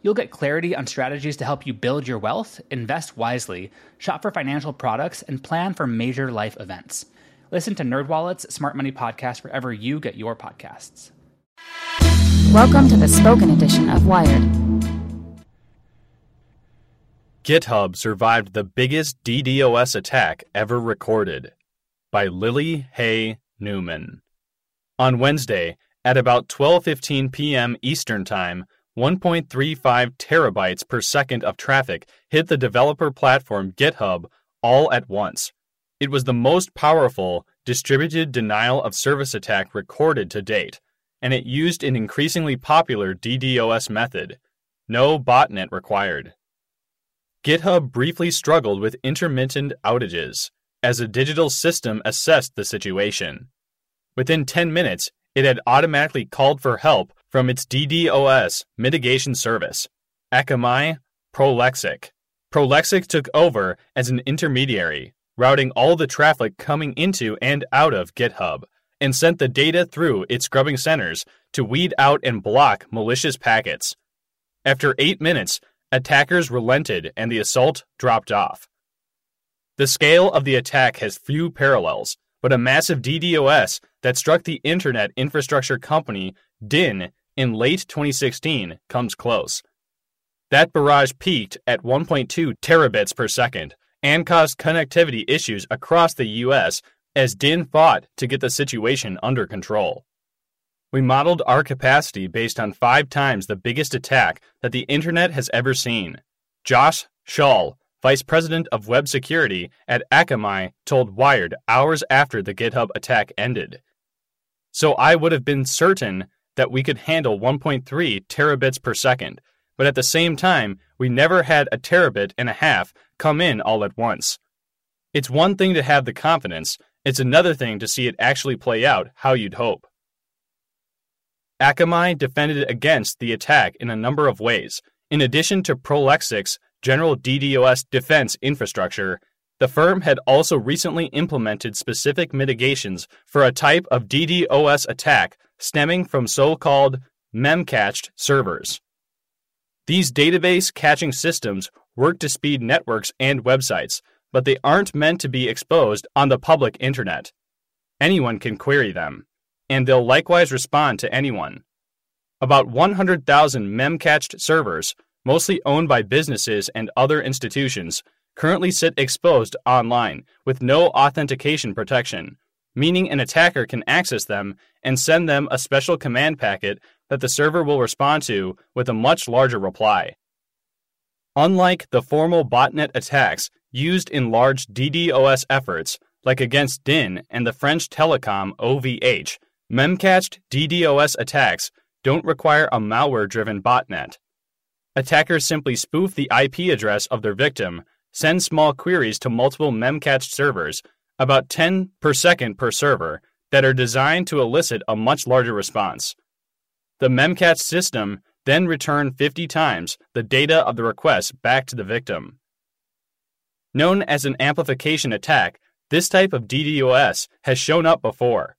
You'll get clarity on strategies to help you build your wealth, invest wisely, shop for financial products, and plan for major life events. Listen to NerdWallet's Smart Money Podcast wherever you get your podcasts. Welcome to the spoken edition of Wired. GitHub survived the biggest DDoS attack ever recorded by Lily Hay Newman. On Wednesday, at about 12:15 p.m. Eastern Time, 1.35 terabytes per second of traffic hit the developer platform GitHub all at once. It was the most powerful distributed denial of service attack recorded to date, and it used an increasingly popular DDoS method no botnet required. GitHub briefly struggled with intermittent outages as a digital system assessed the situation. Within 10 minutes, it had automatically called for help from its DDoS mitigation service, Akamai Prolexic. Prolexic took over as an intermediary, routing all the traffic coming into and out of GitHub, and sent the data through its scrubbing centers to weed out and block malicious packets. After eight minutes, attackers relented and the assault dropped off. The scale of the attack has few parallels, but a massive DDoS that struck the internet infrastructure company Dyn in late 2016 comes close. That barrage peaked at 1.2 terabits per second and caused connectivity issues across the US as Dyn fought to get the situation under control. We modeled our capacity based on five times the biggest attack that the internet has ever seen. Josh Shaul, vice president of web security at Akamai, told Wired hours after the GitHub attack ended. So I would have been certain that we could handle 1.3 terabits per second, but at the same time, we never had a terabit and a half come in all at once. It's one thing to have the confidence, it's another thing to see it actually play out how you'd hope. Akamai defended against the attack in a number of ways. In addition to Prolexic's general DDoS defense infrastructure, the firm had also recently implemented specific mitigations for a type of DDoS attack stemming from so called memcached servers. These database caching systems work to speed networks and websites, but they aren't meant to be exposed on the public internet. Anyone can query them and they'll likewise respond to anyone. About 100,000 memcached servers, mostly owned by businesses and other institutions, currently sit exposed online with no authentication protection, meaning an attacker can access them and send them a special command packet that the server will respond to with a much larger reply. Unlike the formal botnet attacks used in large DDoS efforts, like against Dyn and the French telecom OVH, Memcached DDoS attacks don't require a malware driven botnet. Attackers simply spoof the IP address of their victim, send small queries to multiple memcached servers, about 10 per second per server, that are designed to elicit a much larger response. The memcached system then returned 50 times the data of the request back to the victim. Known as an amplification attack, this type of DDoS has shown up before.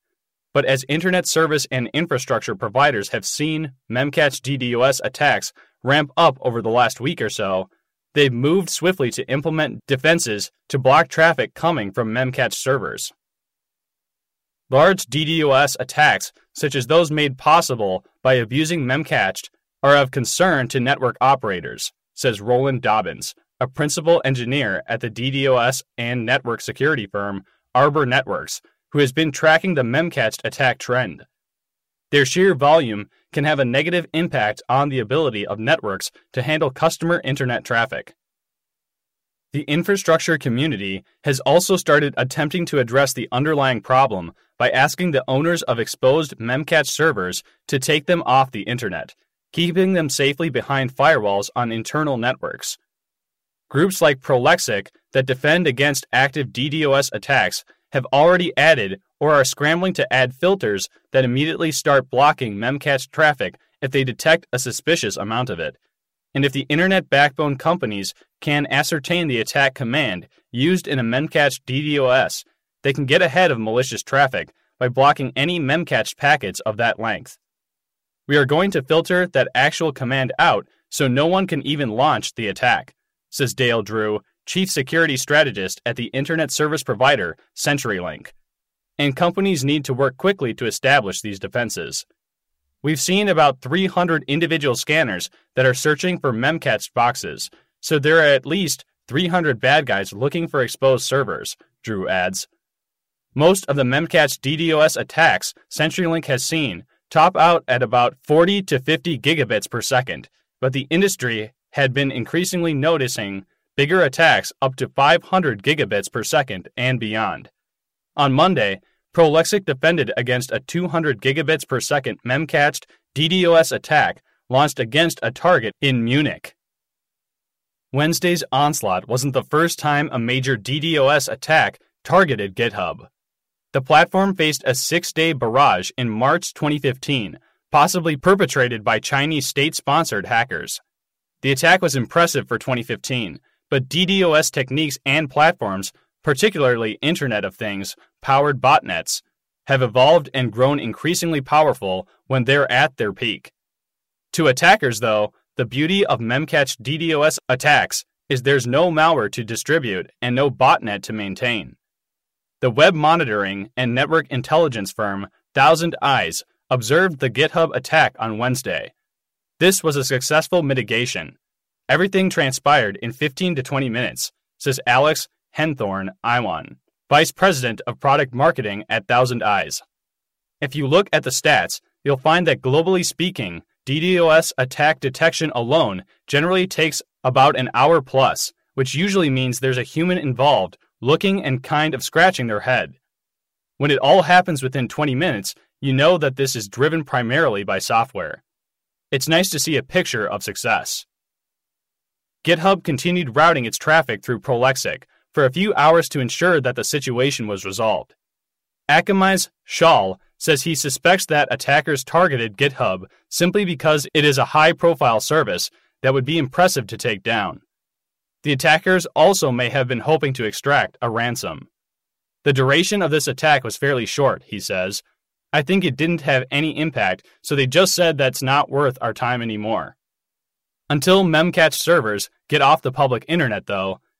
But as internet service and infrastructure providers have seen Memcache DDoS attacks ramp up over the last week or so, they've moved swiftly to implement defenses to block traffic coming from Memcache servers. Large DDoS attacks, such as those made possible by abusing Memcached, are of concern to network operators, says Roland Dobbins, a principal engineer at the DDoS and network security firm Arbor Networks, who has been tracking the Memcached attack trend. Their sheer volume can have a negative impact on the ability of networks to handle customer internet traffic. The infrastructure community has also started attempting to address the underlying problem by asking the owners of exposed Memcache servers to take them off the internet, keeping them safely behind firewalls on internal networks. Groups like Prolexic that defend against active DDoS attacks have already added or are scrambling to add filters that immediately start blocking Memcache traffic if they detect a suspicious amount of it. And if the internet backbone companies can ascertain the attack command used in a Memcache DDoS, they can get ahead of malicious traffic by blocking any Memcache packets of that length. We are going to filter that actual command out so no one can even launch the attack, says Dale Drew, chief security strategist at the internet service provider CenturyLink. And companies need to work quickly to establish these defenses. We've seen about 300 individual scanners that are searching for Memcache boxes, so there are at least 300 bad guys looking for exposed servers, Drew adds. Most of the Memcache DDoS attacks CenturyLink has seen top out at about 40 to 50 gigabits per second, but the industry had been increasingly noticing bigger attacks up to 500 gigabits per second and beyond. On Monday, Prolexic defended against a 200 gigabits per second Memcached DDoS attack launched against a target in Munich. Wednesday's onslaught wasn't the first time a major DDoS attack targeted GitHub. The platform faced a six day barrage in March 2015, possibly perpetrated by Chinese state sponsored hackers. The attack was impressive for 2015, but DDoS techniques and platforms particularly Internet of Things, powered botnets, have evolved and grown increasingly powerful when they're at their peak. To attackers, though, the beauty of Memcache DDoS attacks is there's no malware to distribute and no botnet to maintain. The web monitoring and network intelligence firm Thousand Eyes observed the GitHub attack on Wednesday. This was a successful mitigation. Everything transpired in 15 to 20 minutes, says Alex Henthorn Iwan, Vice President of Product Marketing at Thousand Eyes. If you look at the stats, you'll find that globally speaking, DDoS attack detection alone generally takes about an hour plus, which usually means there's a human involved looking and kind of scratching their head. When it all happens within 20 minutes, you know that this is driven primarily by software. It's nice to see a picture of success. GitHub continued routing its traffic through Prolexic, for a few hours to ensure that the situation was resolved. Akamai's Shaul says he suspects that attackers targeted GitHub simply because it is a high profile service that would be impressive to take down. The attackers also may have been hoping to extract a ransom. The duration of this attack was fairly short, he says. I think it didn't have any impact, so they just said that's not worth our time anymore. Until Memcache servers get off the public internet, though,